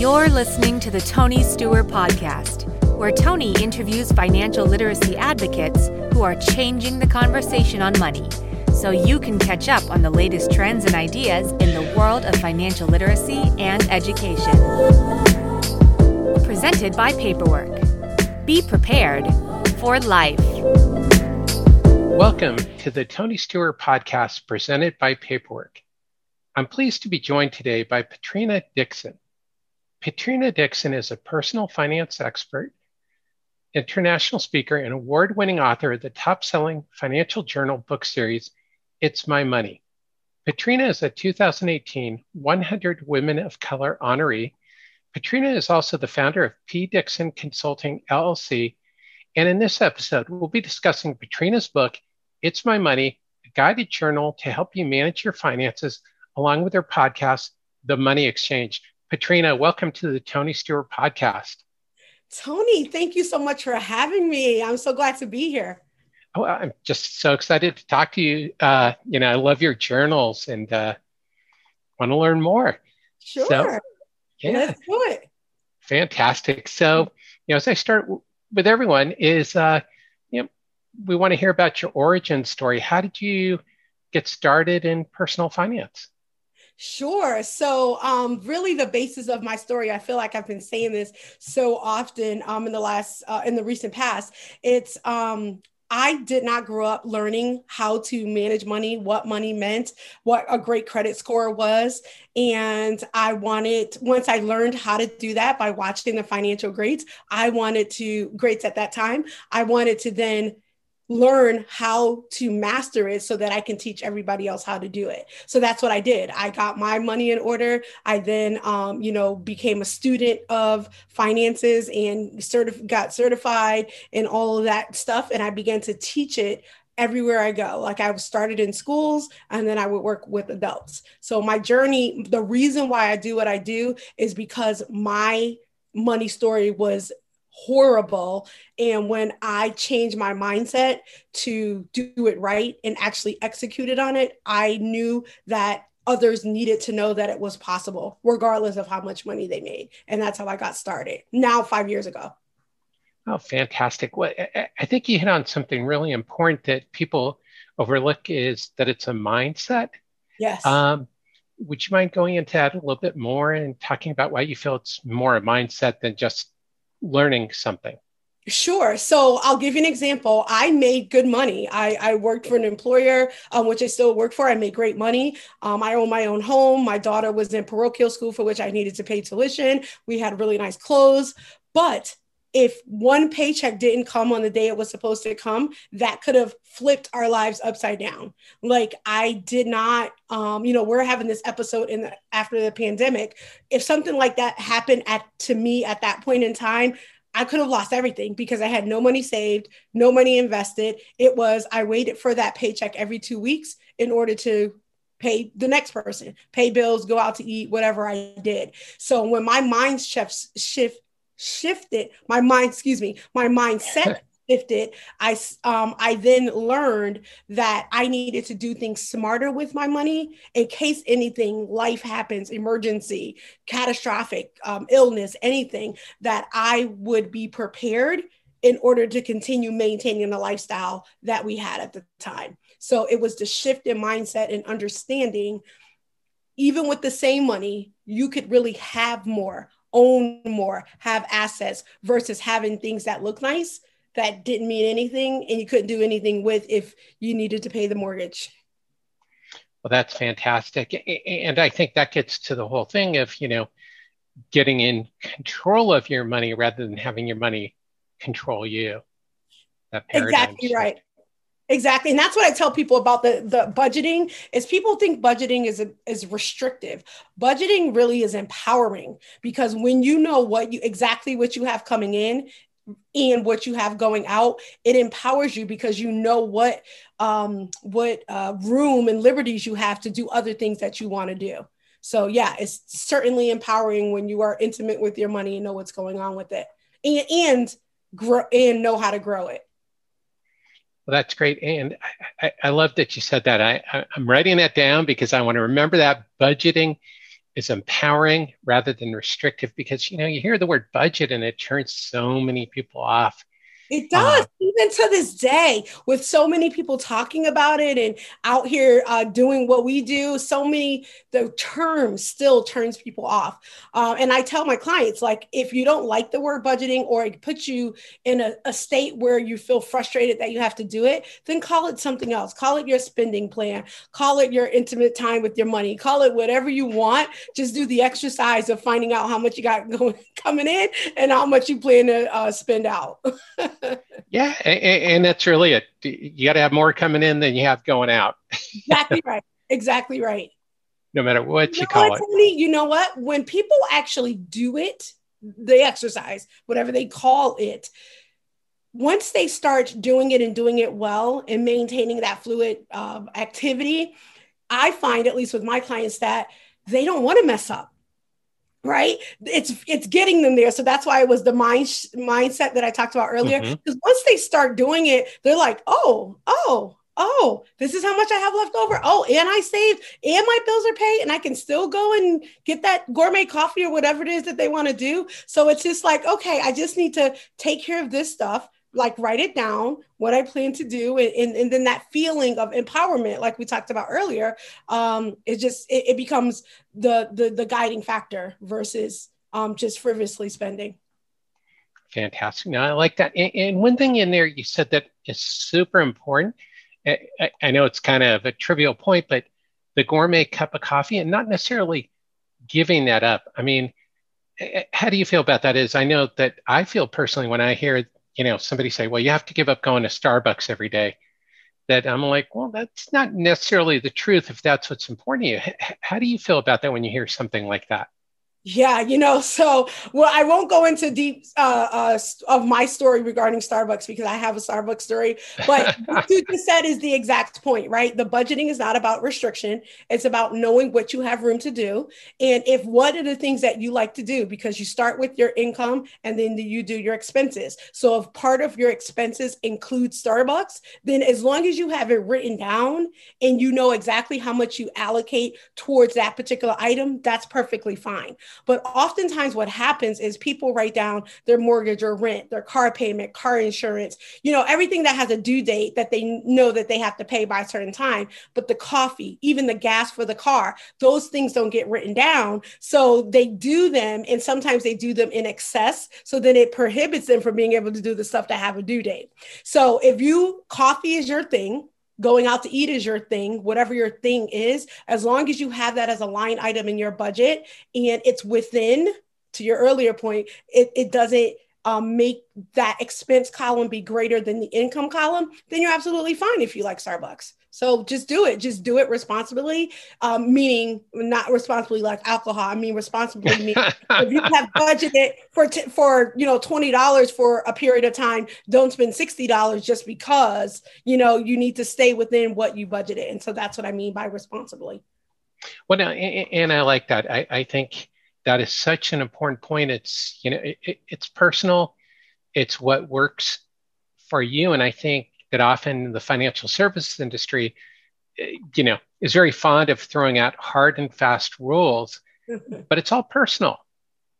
You're listening to the Tony Steuer Podcast, where Tony interviews financial literacy advocates who are changing the conversation on money so you can catch up on the latest trends and ideas in the world of financial literacy and education. Presented by Paperwork. Be prepared for life. Welcome to the Tony Steuer Podcast presented by Paperwork. I'm pleased to be joined today by Patrina Dixon. Patrina Dixon is a personal finance expert, international speaker, and award winning author of the top selling financial journal book series, It's My Money. Patrina is a 2018 100 Women of Color honoree. Patrina is also the founder of P. Dixon Consulting LLC. And in this episode, we'll be discussing Patrina's book, It's My Money, a guided journal to help you manage your finances along with her podcast, The Money Exchange. Patrina, welcome to the Tony Steuer podcast. Tony, thank you so much for having me. I'm so glad to be here. Oh, I'm just so excited to talk to you. Uh, you know, I love your journals and uh, want to learn more. Sure. So, yeah. Let's do it. Fantastic. So, you know, as I start with everyone, is uh, you know, we want to hear about your origin story. How did you get started in personal finance? Sure. So, um, really, the basis of my story, I feel like I've been saying this so often um, in the last, uh, in the recent past. It's um, I did not grow up learning how to manage money, what money meant, what a great credit score was. And I wanted, once I learned how to do that by watching the financial greats, I wanted to, greats at that time, I wanted to then learn how to master it so that I can teach everybody else how to do it. So that's what I did. I got my money in order. I then, um, you know, became a student of finances and certif- got certified and all of that stuff. And I began to teach it everywhere I go. Like I started in schools and then I would work with adults. So my journey, the reason why I do what I do is because my money story was horrible. And when I changed my mindset to do it right and actually executed on it, I knew that others needed to know that it was possible, regardless of how much money they made. And that's how I got started now, five years ago. Oh, fantastic. Well, I think you hit on something really important that people overlook is that it's a mindset. Yes. Um, would you mind going into that a little bit more and talking about why you feel it's more a mindset than just learning something? Sure. So I'll give you an example. I made good money. I, I worked for an employer, um, which I still work for. I made great money. Um, I own my own home. My daughter was in parochial school for which I needed to pay tuition. We had really nice clothes. But if one paycheck didn't come on the day it was supposed to come, that could have flipped our lives upside down. Like I did not, um, you know, we're having this episode in the after the pandemic. If something like that happened at to me at that point in time, I could have lost everything because I had no money saved, no money invested. It was I waited for that paycheck every two weeks in order to pay the next person, pay bills, go out to eat, whatever I did. So when my mind shifts shift shifted my mind excuse me my mindset shifted. I um i then learned that i needed to do things smarter with my money in case anything life happens emergency catastrophic um, illness anything that i would be prepared in order to continue maintaining the lifestyle that we had at the time. So it was the shift in mindset and understanding even with the same money you could really have more own more, have assets versus having things that look nice that didn't mean anything and you couldn't do anything with if you needed to pay the mortgage. Well, that's fantastic. And I think that gets to the whole thing of, you know, getting in control of your money rather than having your money control you. exactly right. Exactly. And that's what I tell people about the, the budgeting is people think budgeting is, is restrictive. Budgeting really is empowering because when you know what you exactly what you have coming in and what you have going out, it empowers you because you know what um, what uh, room and liberties you have to do other things that you want to do. So yeah, it's certainly empowering when you are intimate with your money and know what's going on with it, and and grow and know how to grow it. Well, that's great. And I, I, love that you said that. I, I, am writing that down because I want to remember that budgeting is empowering rather than restrictive because you know you hear the word budget and it turns so many people off it does, uh, even to this day, with so many people talking about it and out here uh, doing what we do. So many the term still turns people off. Uh, and I tell my clients, like, if you don't like the word budgeting or it puts you in a, a state where you feel frustrated that you have to do it, then call it something else. Call it your spending plan. Call it your intimate time with your money. Call it whatever you want. Just do the exercise of finding out how much you got going coming in and how much you plan to uh, spend out. yeah, and, and, that's really it. You got to have more coming in than you have going out. exactly right. Exactly right. No matter what you, you call what, it. Tony, you know what? When people actually do it, the exercise, whatever they call it, once they start doing it and doing it well and maintaining that fluid uh, activity, I find, at least with my clients, that they don't want to mess up right? It's it's getting them there. So that's why it was the mind mindset that i talked about earlier. Because mm-hmm. once they start doing it they're like oh oh oh this is how much i have left over. Oh and i saved and my bills are paid and i can still go and get that gourmet coffee or whatever it is that they want to do. So it's just like okay i just need to take care of this stuff like write it down what i plan to do and, and, and, then that feeling of empowerment like we talked about earlier um it just it, it becomes the, the the guiding factor versus um just frivolously spending. Fantastic. Now i like that. And, and one thing in there you said that is super important I, I know it's kind of a trivial point but the gourmet cup of coffee and not necessarily giving that up. I mean how do you feel about that is i know that i feel personally when i hear you know, somebody say, well, you have to give up going to Starbucks every day. That I'm like, well, that's not necessarily the truth if that's what's important to you. How do you feel about that when you hear something like that? Yeah, you know, so well, I won't go into deep uh, uh, of my story regarding Starbucks because I have a Starbucks story. But what you just said is the exact point, right? The budgeting is not about restriction; it's about knowing what you have room to do, and if one of the things that you like to do, because you start with your income and then you do your expenses. So if part of your expenses include Starbucks, then as long as you have it written down and you know exactly how much you allocate towards that particular item, that's perfectly fine. But oftentimes, what happens is people write down their mortgage or rent, their car payment, car insurance, you know, everything that has a due date that they know that they have to pay by a certain time. But the coffee, even the gas for the car, those things don't get written down. So they do them, and sometimes they do them in excess. So then it prohibits them from being able to do the stuff that have a due date. So if you coffee is your thing, going out to eat is your thing, whatever your thing is, as long as you have that as a line item in your budget and it's within, to your earlier point, it, it doesn't um, make that expense column be greater than the income column, then you're absolutely fine if you like Starbucks. So just do it. Just do it responsibly, um, meaning not responsibly like alcohol. I mean responsibly meaning if you have budgeted for t- for you know twenty dollars for a period of time, don't spend sixty dollars just because you know you need to stay within what you budgeted. And so that's what I mean by responsibly. Well, and I like that. I, I think that is such an important point. It's you know it, it's personal. It's what works for you, and I think that often the financial services industry, eh, you know, is very fond of throwing out hard and fast rules, but it's all personal.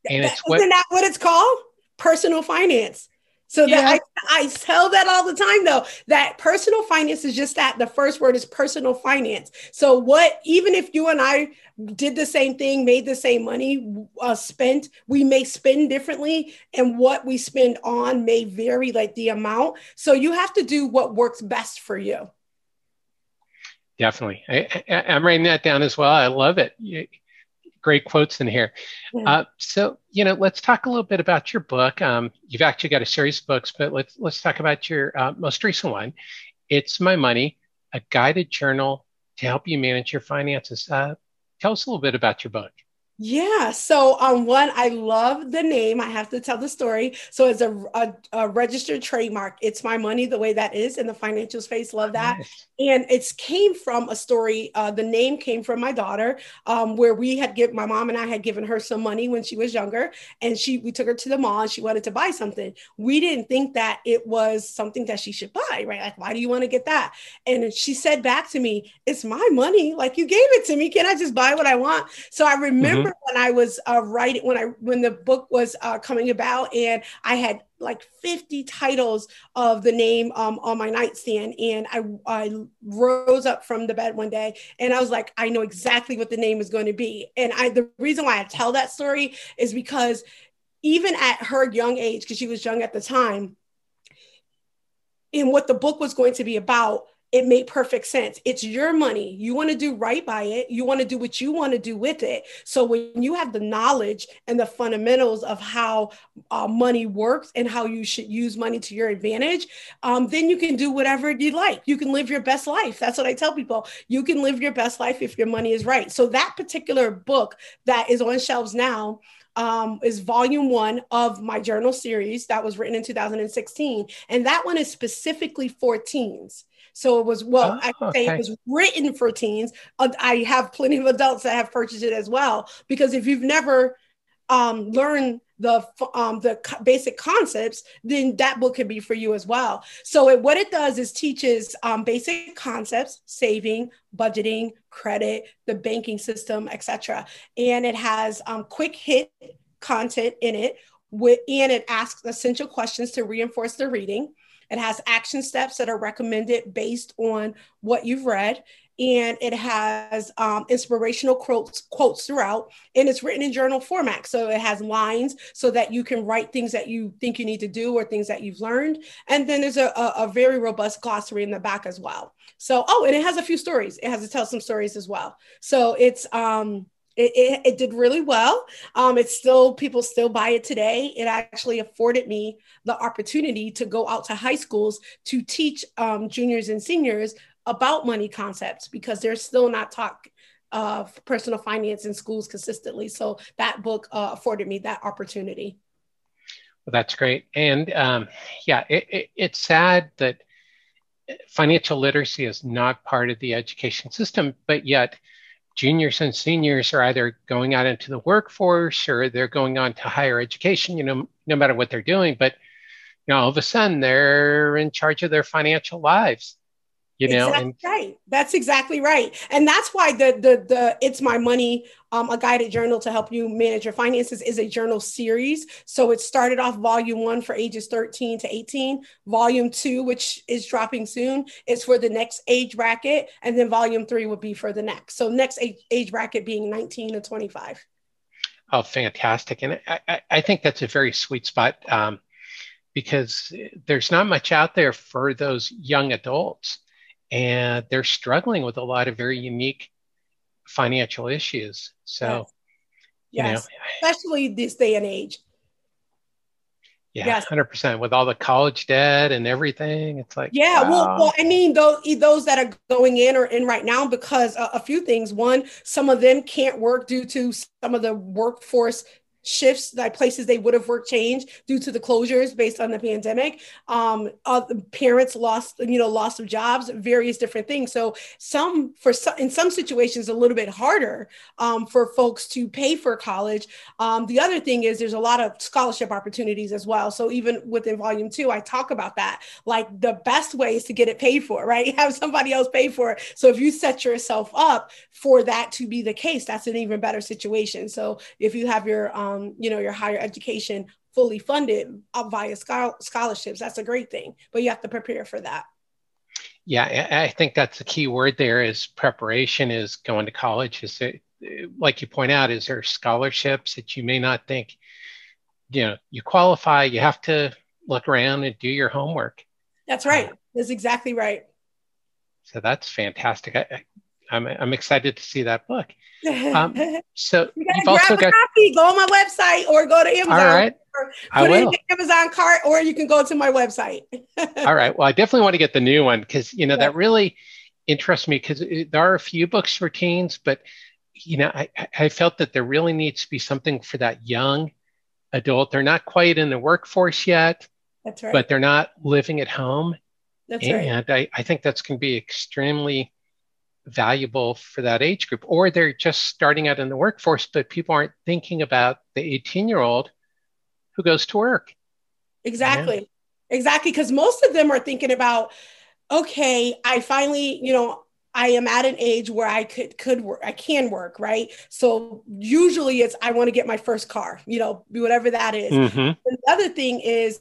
And it's what, Isn't that what it's called? Personal finance. So yeah. that I, I tell that all the time though, that personal finance is just that the first word is personal finance. So what, even if you and I did the same thing, made the same money, uh, spent, we may spend differently and what we spend on may vary like the amount. So you have to do what works best for you. Definitely. I, am writing that down as well. I love it great quotes in here. Yeah. Uh, so, you know, let's talk a little bit about your book. Um, you've actually got a series of books, but let's let's talk about your uh, most recent one. It's My Money, a guided journal to help you manage your finances. Uh, tell us a little bit about your book. Yeah. So, um, one, I love the name. I have to tell the story. So, it's a, a, a, registered trademark. It's my money, the way that is in the financial space. Love that. Nice. And it's came from a story. Uh, the name came from my daughter, um, where we had given my mom and I had given her some money when she was younger, and she we took her to the mall and she wanted to buy something. We didn't think that it was something that she should buy, right? Like, why do you want to get that? And she said back to me, "It's my money. Like you gave it to me. Can I just buy what I want?" So I remember. Mm-hmm remember when I was uh, writing when I when the book was uh, coming about, and I had like 50 titles of the name um, on my nightstand. And I, I rose up from the bed one day and I was like, I know exactly what the name is going to be. And I, the reason why I tell that story is because even at her young age, because she was young at the time, in what the book was going to be about, it made perfect sense. It's your money. You want to do right by it. You want to do what you want to do with it. So when you have the knowledge and the fundamentals of how uh, money works and how you should use money to your advantage, um, then you can do whatever you like. You can live your best life. That's what I tell people. You can live your best life if your money is right. So that particular book that is on shelves now um, is volume one of my journal series that was written in 2016. And that one is specifically for teens. So it was, well, oh, I say okay. it was written for teens. Uh, I have plenty of adults that have purchased it as well. Because if you've never um, learned the um, the basic concepts, then that book could be for you as well. So it, what it does is teaches um, basic concepts, saving, budgeting, credit, the banking system, etc. And it has um, quick hit content in it, with, and it asks essential questions to reinforce the reading. It has action steps that are recommended based on what you've read. And it has um, inspirational quotes, quotes throughout, and it's written in journal format. So it has lines so that you can write things that you think you need to do or things that you've learned. And then there's a, a, a very robust glossary in the back as well. So, oh, and it has a few stories. It has to tell some stories as well. So it's, um, it, it, it, did really well. Um, it's still people still buy it today. It actually afforded me the opportunity to go out to high schools to teach um, juniors and seniors about money concepts because they're still not taught uh, personal finance in schools consistently. So that book uh, afforded me that opportunity. Well, that's great. And um, yeah, it, it's sad that financial literacy is not part of the education system, but yet juniors and seniors are either going out into the workforce or they're going on to higher education, you know, no matter what they're doing. But you know, all of a sudden they're in charge of their financial lives you know exactly and- right. That's exactly right. And that's why the the the it's my money um, a guided journal to help you manage your finances is a journal series. So it started off volume one for ages 13 to 18 volume two which is dropping soon is for the next age bracket. And then volume three would be for the next. So next age, age bracket being 19 to 25 oh fantastic. And i, I think that's a very sweet spot um, because there's not much out there for those young adults and they're struggling with a lot of very unique financial issues. So, yes, yes. Know, especially this day and age. Yeah, hundred percent. With all the college debt and everything, it's like yeah. Wow. Well, well, I mean, those those that are going in or in right now because uh, a few things. One, some of them can't work due to some of the workforce shifts like places they would have worked change due to the closures based on the pandemic. Um uh, parents lost you know loss of jobs various different things. So some for some in some situations a little bit harder um, for folks to pay for college. Um, the other thing is there's a lot of scholarship opportunities as well. So even within volume two i talk about that. Like the best way is to get it paid for right? Have somebody else pay for it. So if you set yourself up for that to be the case that's an even better situation. So if you have your um, um, you know, your higher education fully funded via scholarships. That's a great thing, but you have to prepare for that. Yeah, I think that's the key word there is preparation is going to college. Is it, like you point out, is there scholarships that you may not think, you know, you qualify, you have to look around and do your homework. That's right. Uh, that's exactly right. So that's fantastic. I, I'm, I'm excited to see that book. Um, so you have also got copy. Go on my website or go to Amazon. All right, I will. Amazon cart, or you can go to my website. all right. Well, I definitely want to get the new one because you know yeah. that really interests me because there are a few books for teens, but you know I, I felt that there really needs to be something for that young adult. They're not quite in the workforce yet. That's right. But they're not living at home. That's and right. And I, I think that's going to be extremely valuable for that age group, or they're just starting out in the workforce, but people aren't thinking about the 18 year old who goes to work. Exactly. Yeah. Exactly. Because most of them are thinking about, okay, I finally, you know, I am at an age where I could could work, I can work, right? So usually it's I want to get my first car, you know, whatever that is. Mm-hmm. the other thing is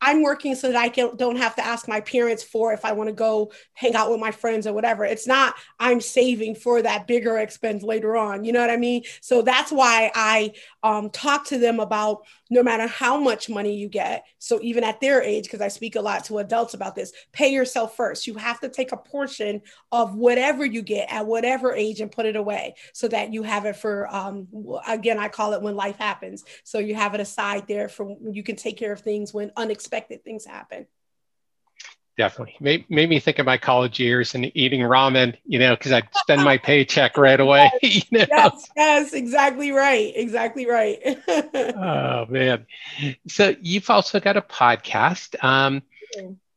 I'm working so that I can, don't have to ask my parents for if I want to go hang out with my friends or whatever. It's not I'm saving for that bigger expense later on. You know what I mean? So that's why I um, talk to them about no matter how much money you get. So even at their age, because I speak a lot to adults about this, pay yourself first. You have to take a portion of whatever you get at whatever age and put it away so that you have it for, um, again, I call it when life happens. So you have it aside there for you can take care of things when unexpected things happen definitely. Made, made me think of my college years and eating ramen you know because i'd spend my paycheck right away yes, you know? yes, yes exactly right exactly right. Oh man. So you've also got a podcast um,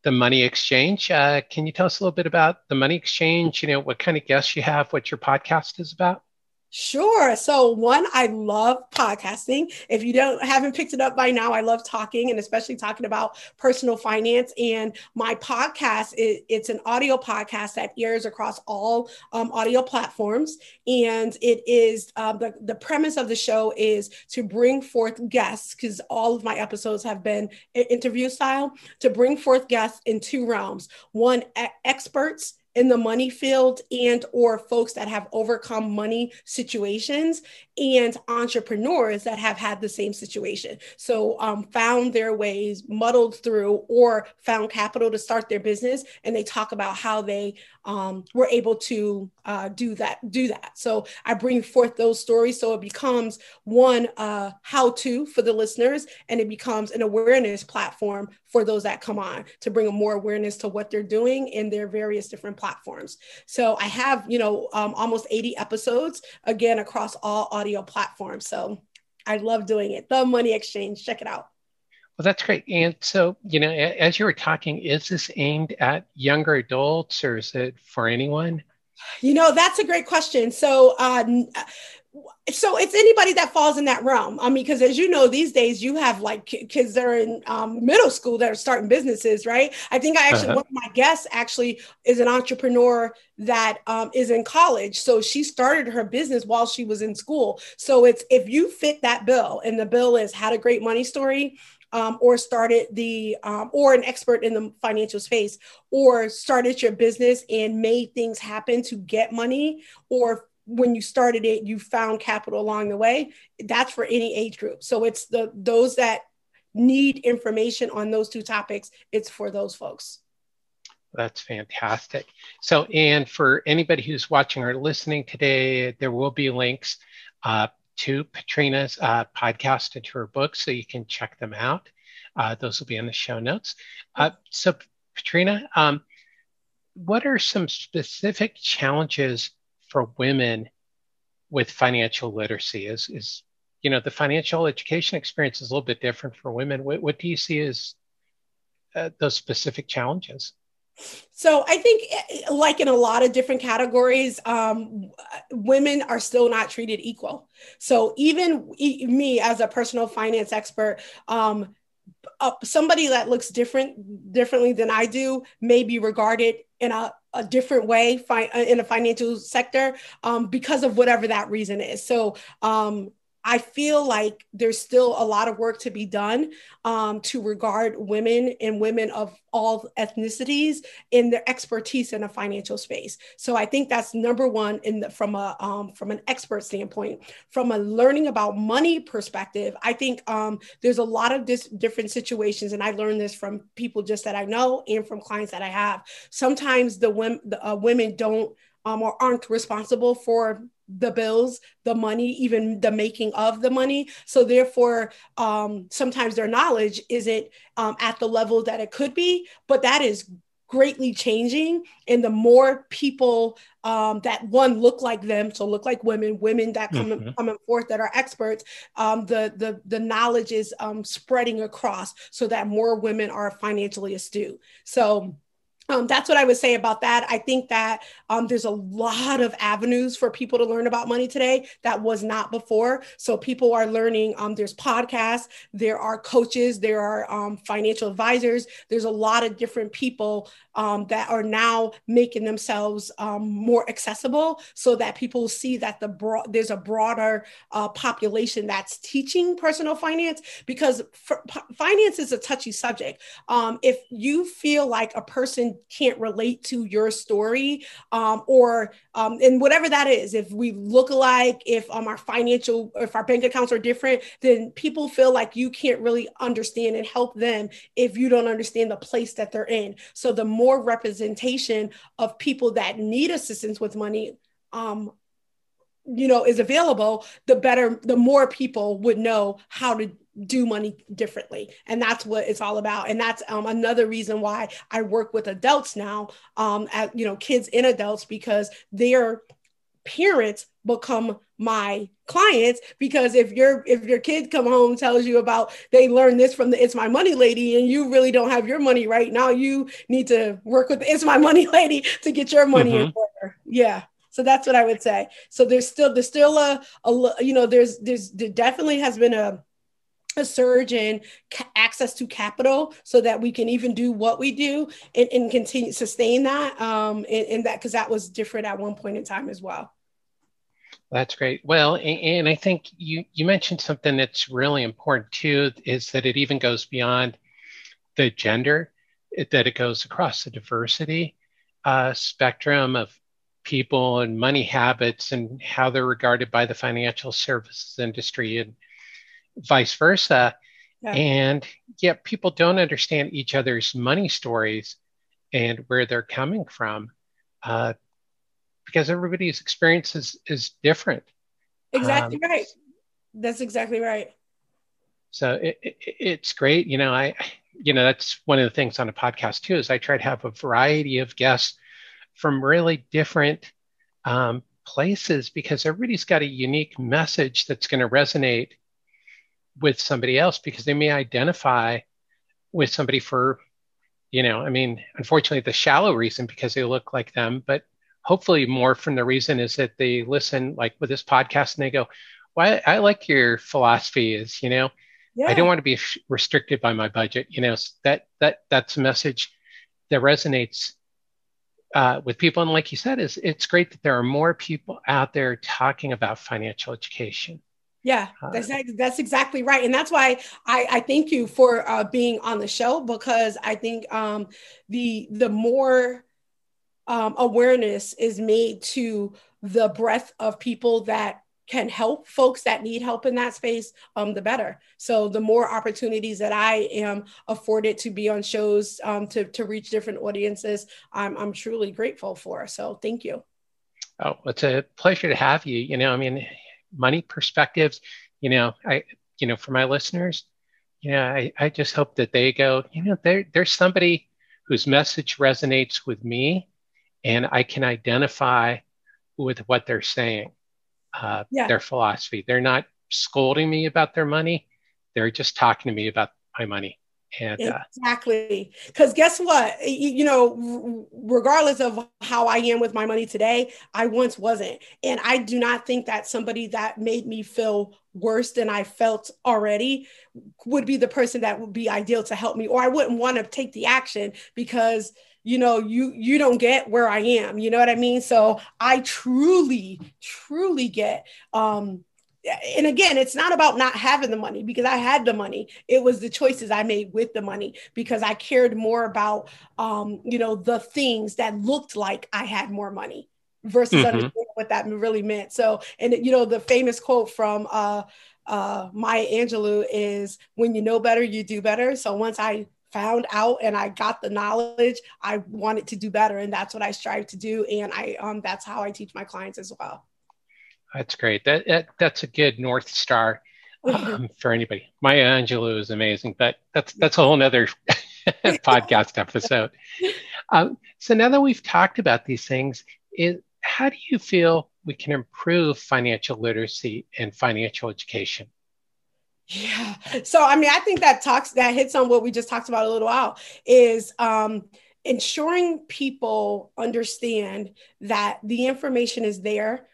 the money exchange. Uh, can you tell us a little bit about the money exchange? You know what kind of guests you have what your podcast is about Sure. So one, I love podcasting. If you don't haven't picked it up by now, I love talking and especially talking about personal finance. And my podcast is it's an audio podcast that airs across all um, audio platforms. And it is uh, the the premise of the show is to bring forth guests because all of my episodes have been interview style to bring forth guests in two realms. One, experts in the money field and or folks that have overcome money situations and entrepreneurs that have had the same situation. So um, found their ways muddled through or found capital to start their business and they talk about how they um, were able to uh, do that do that. So i bring forth those stories. So it becomes one uh, how to for the listeners and it becomes an awareness platform for those that come on to bring a more awareness to what they're doing in their various different platforms. So i have you know um, almost 80 episodes again across all audio platforms. So i love doing it. The money exchange. Check it out well, that's great. And so, you know, as you were talking, is this aimed at younger adults or is it for anyone? You know, that's a great question. So, uh, so it's anybody that falls in that realm. I mean, because as you know, these days you have like kids that are in um, middle school that are starting businesses, right? I think I actually uh-huh. one of my guests actually is an entrepreneur that um, is in college. So she started her business while she was in school. So it's if you fit that bill, and the bill is had a great money story um, or started the um, or an expert in the financial space or started your business and made things happen to get money or when you started it you found capital along the way that's for any age group so it's the those that need information on those two topics it's for those folks that's fantastic. So, and for anybody who's watching or listening today, there will be links uh, to Patrina's uh, podcast and to her book, so you can check them out. Uh, those will be in the show notes. Uh, so, Patrina, um, what are some specific challenges for women with financial literacy? Is is you know the financial education experience is a little bit different for women. What, what do you see as uh, those specific challenges? So I think, eh, like in a lot of different categories, um, women are still not treated equal. So even me as a personal finance expert, um, uh, somebody that looks different differently than I do may be regarded in a, a different way fi- in a financial sector um, because of whatever that reason is. So um, I feel like there's still a lot of work to be done um, to regard women and women of all ethnicities in their expertise in a financial space. So I think that's number one in the, from a um, from an expert standpoint. From a learning about money perspective, I think um, there's a lot of dis- different situations, and I learned this from people just that I know and from clients that I have. Sometimes the women the, uh, women don't um, or aren't responsible for the bills, the money, even the making of the money. So therefore, um, sometimes their knowledge isn't um, at the level that it could be, but that is greatly changing. And the more people um, that one look like them, so look like women, women that come mm-hmm. coming forth that are experts, um, the the the knowledge is um, spreading across so that more women are financially astute. So um, that's what I would say about that. I think that um, there's a lot of avenues for people to learn about money today that was not before. So people are learning. Um, there's podcasts, there are coaches, there are um, financial advisors. There's a lot of different people um, that are now making themselves um, more accessible, so that people see that the there's a broader uh, population that's teaching personal finance. Because finance is a touchy subject. if you feel like a person can't relate to your story um, or um, and whatever that is if we look alike if um, our financial if our bank accounts are different then people feel like you can't really understand and help them if you don't understand the place that they're in so the more representation of people that need assistance with money um, you know is available the better the more people would know how to do money differently. And that's what it's all about. And that's um, another reason why i work with adults now um, at, you know kids and adults because their parents become my clients because if your if your kid come home tells you about they learned this from the it's my money lady and you really don't have your money right now you need to work with it's my money lady to get your money mm-hmm. in order. Yeah so that's what i would say. So there's still there's still a, a you know there's there's there definitely has been a a surge in ca- access to capital so that we can even do what we do and, and continue sustain that um and, and that because that was different at one point in time as well that's great well and, i think you you mentioned something that's really important too is that it even goes beyond the gender it, that it goes across the diversity uh, spectrum of people and money habits and how they're regarded by the financial services industry and vice versa. Yeah. And yet people don't understand each other's money stories and where they're coming from uh, because everybody's experience is, is different. Exactly um, right. That's exactly right. So it, it, it's great. You know, I, you know, that's one of the things on a podcast too, is I try to have a variety of guests from really different um, places because everybody's got a unique message that's going to resonate with somebody else because they may identify with somebody for, you know, I mean, unfortunately, the shallow reason because they look like them, but hopefully more from the reason is that they listen like with this podcast and they go, well, I, I like your philosophy is, you know, yeah. I don't want to be restricted by my budget. You know, that, that, that's a message that resonates uh, with people. And like you said, is it's great that there are more people out there talking about financial education. Yeah, that's that's exactly right, and that's why I, I thank you for uh, being on the show because I think um, the the more um, awareness is made to the breadth of people that can help folks that need help in that space, um, the better. So the more opportunities that I am afforded to be on shows um, to to reach different audiences, I'm I'm truly grateful for. So thank you. Oh, it's a pleasure to have you. You know, I mean, money perspectives, you know, I, you know, for my listeners, yeah, I, I just hope that they go, you know, there, there's somebody whose message resonates with me and I can identify with what they're saying, uh, yeah. their philosophy. They're not scolding me about their money. They're just talking to me about my money. And uh, exactly, because guess what? You, you, know, regardless of how I am with my money today, I once wasn't, and I do not think that somebody that made me feel worse than I felt already would be the person that would be ideal to help me, or I wouldn't want to take the action because you know you you don't get where i am you know what i mean so i truly truly get um and again, it's not about not having the money because I had the money. It was the choices I made with the money because I cared more about, um, you know, the things that looked like I had more money versus mm-hmm. understanding what that really meant. So, and you know, the famous quote from uh, uh, Maya Angelou is, "When you know better, you do better." So once I found out and I got the knowledge, I wanted to do better, and that's what I strive to do, and I um, that's how I teach my clients as well. That's great. That, that that's a good north star um, for anybody. Maya Angelou is amazing, but that's that's a whole nother podcast episode. Um, so now that we've talked about these things, is how do you feel we can improve financial literacy and financial education? Yeah. So I mean, I think that talks that hits on what we just talked about a little while is um, ensuring people understand that the information is there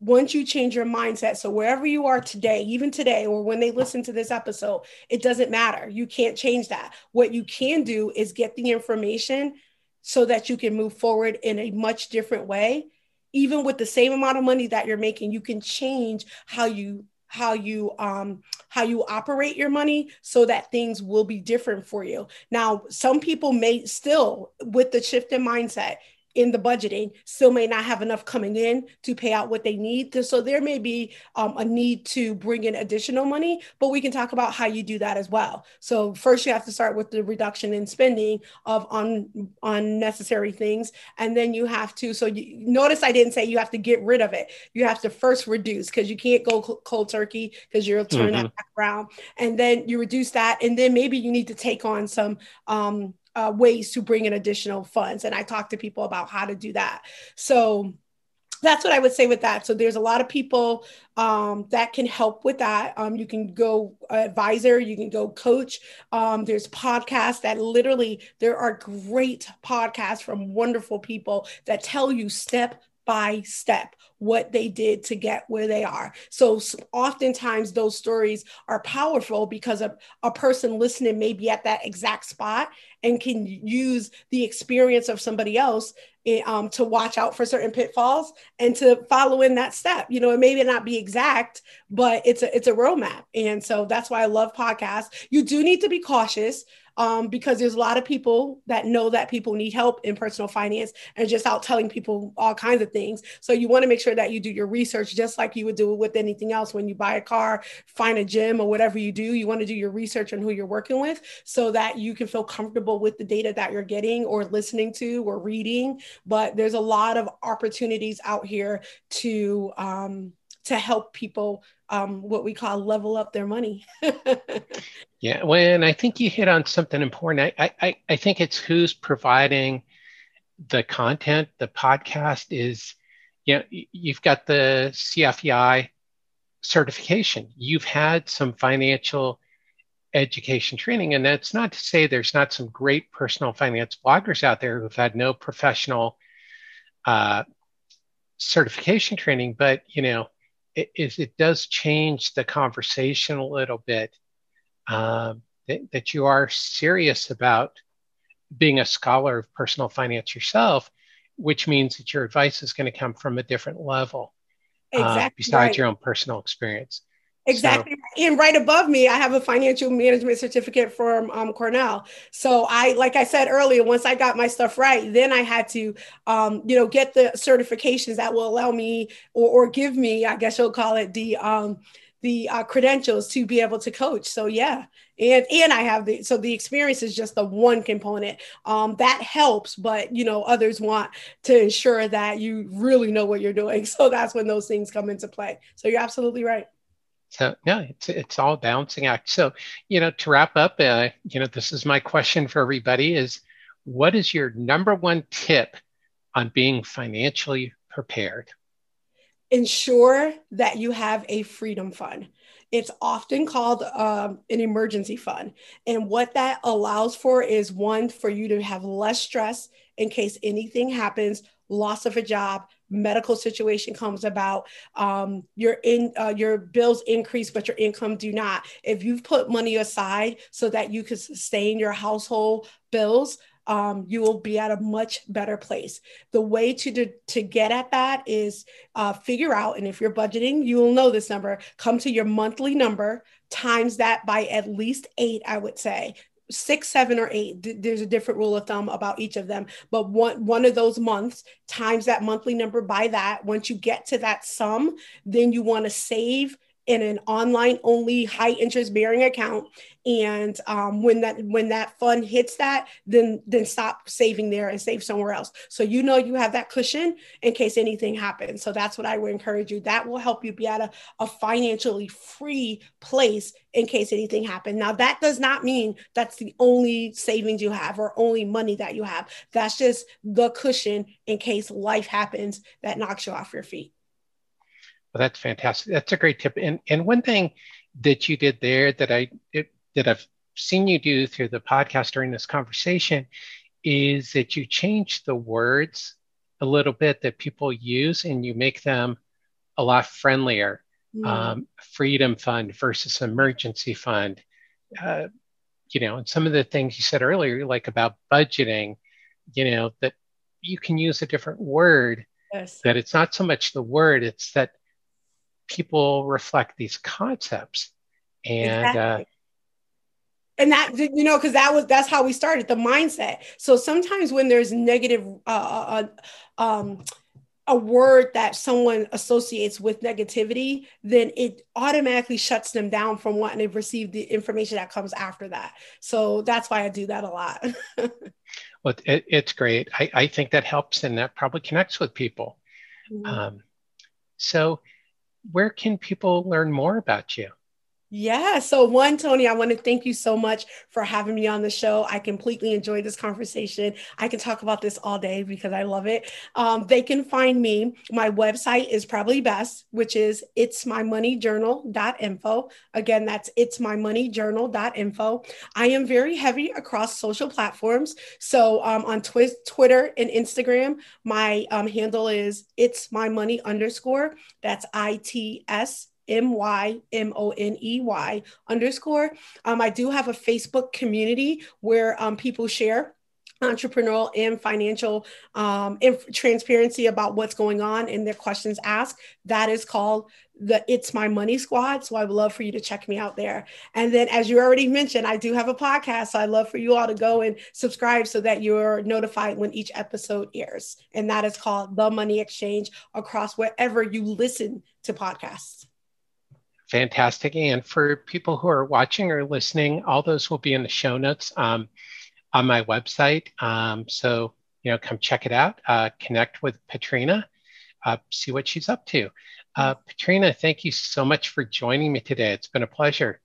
once you change your mindset. So wherever you are today even today or when they listen to this episode it doesn't matter. You can't change that. What you can do is get the information so that you can move forward in a much different way. Even with the same amount of money that you're making you can change how you how you um how you operate your money so that things will be different for you. Now some people may still with the shift in mindset in the budgeting still may not have enough coming in to pay out what they need. So there may be um, a need to bring in additional money, but we can talk about how you do that as well. So first you have to start with the reduction in spending of un, unnecessary things. And then you have to, so you notice I didn't say you have to get rid of it. You have to first reduce because you can't go cold turkey because you'll turn mm-hmm. that back around. And then you reduce that. And then maybe you need to take on some um, uh, ways to bring in additional funds. And I talk to people about how to do that. So that's what I would say with that. So there's a lot of people um, that can help with that. Um, you can go advisor, you can go coach. Um, there's podcasts that literally there are great podcasts from wonderful people that tell you step by step what they did to get where they are. So oftentimes those stories are powerful because a, a person listening may be at that exact spot and can use the experience of somebody else eh, um, to watch out for certain pitfalls and to follow in that step. You know, it may not be exact, but it's a it's a roadmap. And so that's why I love podcasts. You do need to be cautious um, because there's a lot of people that know that people need help in personal finance and just out telling people all kinds of things. So you want to make sure that you do your research just like you would do with anything else. When you buy a car, find a gym, or whatever you do, you want to do your research on who you're working with so that you can feel comfortable with the data that you're getting or listening to or reading. But there's a lot of opportunities out here to um, to help people um, what we call level up their money. yeah, and I think you hit on something important. I, I, I think it's who's providing the content. The podcast is, you know, you've got the CFEI certification. You've had some financial education training, and that's not to say there's not some great personal finance bloggers out there who've had no professional uh, certification training, but you know it, it does change the conversation a little bit um, that, that you are serious about being a scholar of personal finance yourself, which means that your advice is going to come from a different level uh, exactly uh, besides right. your own personal experience. Exactly. So, and right above me, I have a financial management certificate from um, Cornell. So I, like I said earlier, once I got my stuff right, then I had to, um, you know, get the certifications that will allow me or, or give me, I guess you'll call it the, um, the uh, credentials to be able to coach. So yeah, and and I have the so the experience is just the one component um, that helps, but you know others want to ensure that you really know what you're doing. So that's when those things come into play. So you're absolutely right. So no, it's it's all balancing act. So you know, to wrap up, uh, you know, this is my question for everybody: is what is your number one tip on being financially prepared? Ensure that you have a freedom fund. It's often called um, an emergency fund. And what that allows for is one, for you to have less stress in case anything happens, loss of a job, medical situation comes about, um, your in uh, your bills increase, but your income do not. If you've put money aside so that you can sustain your household bills, um, you will be at a much better place. The way to to get at that is uh, figure out, and if you're budgeting, you will know this number. Come to your monthly number times that by at least eight, I would say six, seven, or eight. There's a different rule of thumb about each of them, but one one of those months times that monthly number by that. Once you get to that sum, then you want to save in an online only high interest bearing account. And um, when that when that fund hits that then then stop saving there and save somewhere else. So you know you have that cushion in case anything happens. So that's what i would encourage you. That will help you be at a, a financially free place in case anything happens now that does not mean that's the only savings you have or only money that you have. That's just the cushion in case life happens that knocks you off your feet well, that's fantastic. That's a great tip. And and one thing that you did there that I it, that I've seen you do through the podcast during this conversation is that you change the words a little bit that people use and you make them a lot friendlier. Mm. Um, freedom fund versus emergency fund. Uh, you know, and some of the things you said earlier, like about budgeting, you know, that you can use a different word. Yes. That it's not so much the word, it's that people reflect these concepts. And uh, exactly. uh, and that you know because that was that's how we started the mindset so sometimes when there's negative uh, uh, uh, um, a word that someone associates with negativity then it automatically shuts them down from wanting to receive the information that comes after that so that's why i do that a lot well it, it's great I, I think that helps and that probably connects with people mm-hmm. um, so where can people learn more about you yeah. So, one, Tony, I want to thank you so much for having me on the show. I completely enjoyed this conversation. I can talk about this all day because I love it. Um, they can find me. My website is probably best, which is it's my money journal.info. Again, that's it's my money journal.info. I am very heavy across social platforms. So, um, on twi- Twitter and Instagram, my um, handle is it's my money underscore. That's I T S M Y M O N E Y underscore. Um, I do have a Facebook community where um, people share entrepreneurial and financial um, inf- transparency about what's going on and their questions asked. That is called the It's My Money Squad. So I would love for you to check me out there. And then, as you already mentioned, I do have a podcast. So I'd love for you all to go and subscribe so that you're notified when each episode airs. And that is called The Money Exchange across wherever you listen to podcasts. Fantastic. And for people who are watching or listening, all those will be in the show notes um, on my website. Um, so, you know, come check it out, uh, connect with Patrina, uh, see what she's up to. Uh, Patrina, thank you so much for joining me today. It's been a pleasure.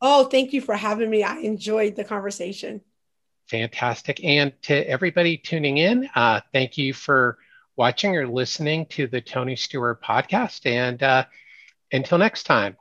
Oh, thank you for having me. I enjoyed the conversation. Fantastic. And to everybody tuning in, uh, thank you for watching or listening to the Tony Steuer podcast. And uh, until next time.